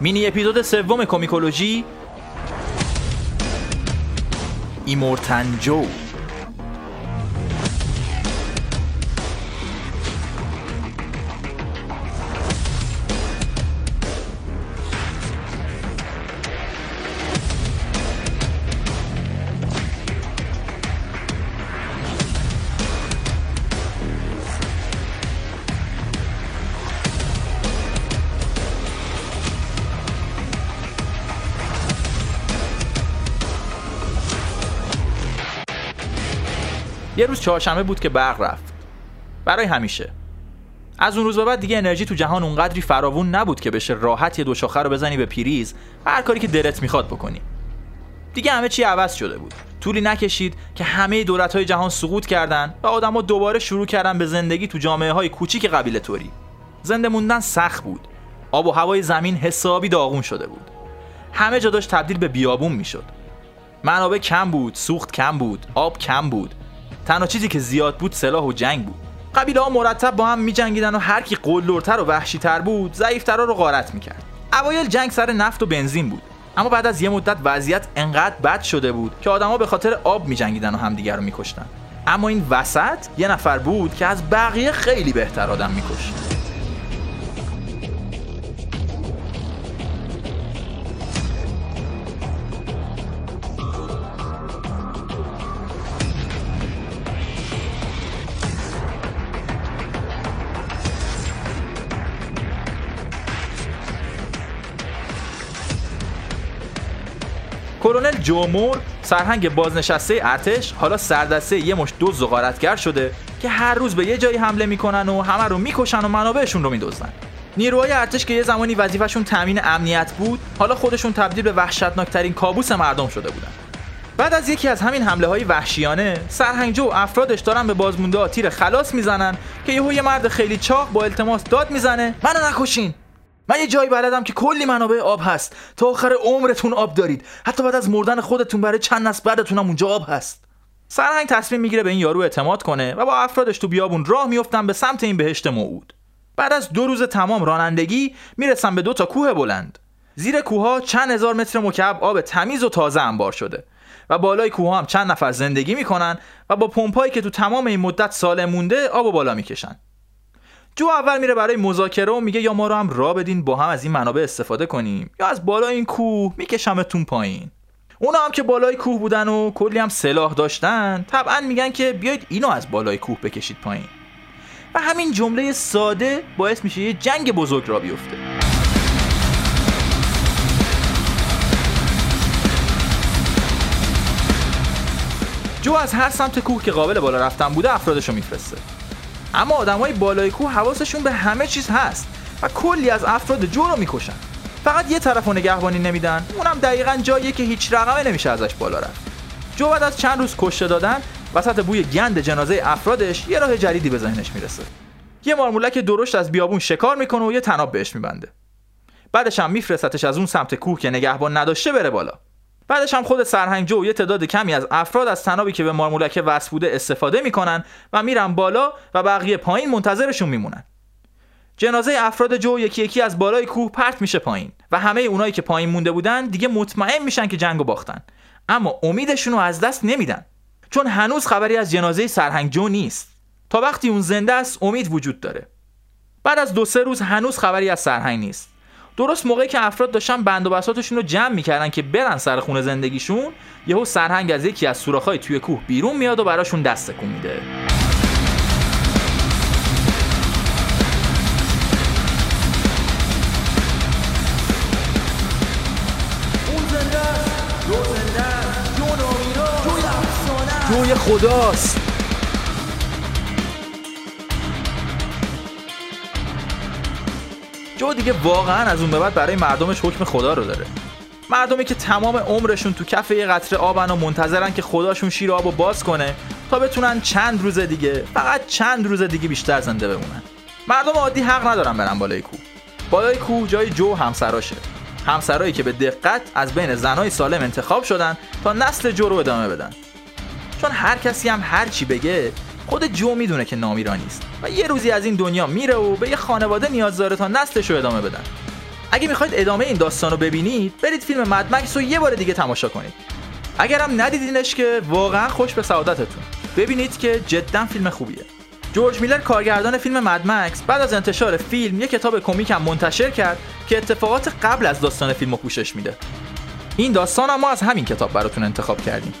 مینی اپیزود سوم کومیکولوژی ایمورتنجو. یه روز چهارشنبه بود که برق رفت. برای همیشه. از اون روز به بعد دیگه انرژی تو جهان اونقدری فراوون نبود که بشه راحت یه دوشاخه رو بزنی به پیریز و هر کاری که دلت می‌خواد بکنی. دیگه همه چی عوض شده بود. طولی نکشید که همه دولت های جهان سقوط کردن و آدما دوباره شروع کردن به زندگی تو جامعه های کوچیک قبیله توری. زنده موندن سخت بود. آب و هوای زمین حسابی داغون شده بود. همه جا داشت تبدیل به بیابون می‌شد. منابع کم بود سوخت کم بود آب کم بود. تنها چیزی که زیاد بود سلاح و جنگ بود. قبیله ها مرتب با هم میجنگیدن و هر کی قلدرتر و وحشیتر بود ضعیفترا رو غارت می‌کرد. اوایل جنگ سر نفت و بنزین بود. اما بعد از یه مدت وضعیت انقدر بد شده بود که آدما به خاطر آب میجنگیدن و همدیگر رو میکشتن. اما این وسط یه نفر بود که از بقیه خیلی بهتر آدم میکشت. کلونل جومور سرهنگ بازنشسته ارتش حالا سردسته یه مش دو زغارتگر شده که هر روز به یه جایی حمله می‌کنن و همه رو می‌کشن و منابعشون رو میدزدن. نیروهای ارتش که یه زمانی وظیفهشون تامین امنیت بود حالا خودشون تبدیل به وحشتناکترین کابوس مردم شده بودن. بعد از یکی از همین حمله های وحشیانه سرهنگجو و افرادش دارن به بازمونده تیر خلاص می‌زنن که یهو یه مرد خیلی چاق با التماس داد می‌زنه منو نکشین! من یه جایی بلدم که کلی منابع آب هست. تا آخر عمرتون آب دارید. حتی بعد از مردن خودتون برای چند نسل بعدتون هم اونجا آب هست. سرهنگ تصمیم می‌گیره به این یارو اعتماد کنه و با افرادش تو بیابون راه میفتن به سمت این بهشت موعود. بعد از دو روز تمام رانندگی می‌رسن به دو تا کوه بلند. زیر کوه چند هزار متر مکعب آب تمیز و تازه انبار شده. و بالای کوه هم چند نفر زندگی می‌کنن و با پمپایی که تو تمام این مدت سالم مونده آب و بالا می‌کشن. جو اول میره برای مذاکره و میگه یا ما رو هم را بدین با هم از این منابع استفاده کنیم. یا از بالای این کوه میکشمتون پایین. اونا هم که بالای کوه بودن و کلی هم سلاح داشتن طبعا میگن که بیاید اینو از بالای کوه بکشید پایین. و همین جمله ساده باعث میشه یه جنگ بزرگ را بیفته. جو از هر سمت کوه که قابل بالا رفتن بوده افرادش رو میفرسته. اما آدمای بالای کوه حواسشون به همه چیز هست و کلی از افراد جو رو می‌کشن. فقط یه طرف رو نگهبانی نمیدن اونم دقیقا جاییه که هیچ رقمه نمیشه ازش بالا رفت. جو بعد از چند روز کشته دادن وسط بوی گند جنازه افرادش یه راه جدیدی به ذهنش می‌رسه. یه مارمولک درشت از بیابون شکار می‌کنه و یه تناب بهش میبنده. بعدش هم میفرستتش از اون سمت کوه که نگهبان نداشته بره بالا. بعدش هم خود سرهنگ جو یه تعداد کمی از افراد از تنابی که به مارمولک وصل بوده استفاده می‌کنن و میرن بالا و بقیه پایین منتظرشون میمونن. جنازه افراد جو یکی یکی از بالای کوه پرت میشه پایین و همه اونایی که پایین مونده بودن دیگه مطمئن میشن که جنگو باختن. اما امیدشون رو از دست نمیدن. چون هنوز خبری از جنازه سرهنگ جو نیست. تا وقتی اون زنده است امید وجود داره. بعد از دو سه روز هنوز خبری از سرهنگ نیست. درست موقعی که افراد داشتن بند و بساتشون رو جمع می‌کردن که برن سر خونه زندگیشون یهو سرهنگ از یکی از سوراخ‌های توی کوه بیرون میاد و براشون دست تکون میده. جوی خداست. جو دیگه واقعا از اون به بعد برای مردمش حکم خدا رو داره. مردمی که تمام عمرشون تو کف یه قطره آبن و منتظرن که خداشون شیر آب باز کنه تا بتونن چند روز دیگه فقط چند روز دیگه بیشتر زنده بمونن. مردم عادی حق ندارن برن بالای کوه. بالای کوه جای جو همسراشه. همسرایی که به دقت از بین زنای سالم انتخاب شدن تا نسل جو رو ادامه بدن. چون هر کسی هم هر چی بگه خود جو می‌دونه که نامیرانی است و یه روزی از این دنیا میره و به یه خانواده نیاز داره تا نسلش رو ادامه بدن. اگه می‌خواید ادامه این داستان رو ببینید برید فیلم مدمکس رو یه بار دیگه تماشا کنید. اگرم ندیدینش که واقعا خوش به سعادتتون. ببینید که جدا فیلم خوبیه. جورج میلر کارگردان فیلم مدمکس بعد از انتشار فیلم یک کتاب کمیک هم منتشر کرد که اتفاقات قبل از داستان فیلم رو پوشش میده. این داستان هم ما از همین کتاب براتون انتخاب کردیم.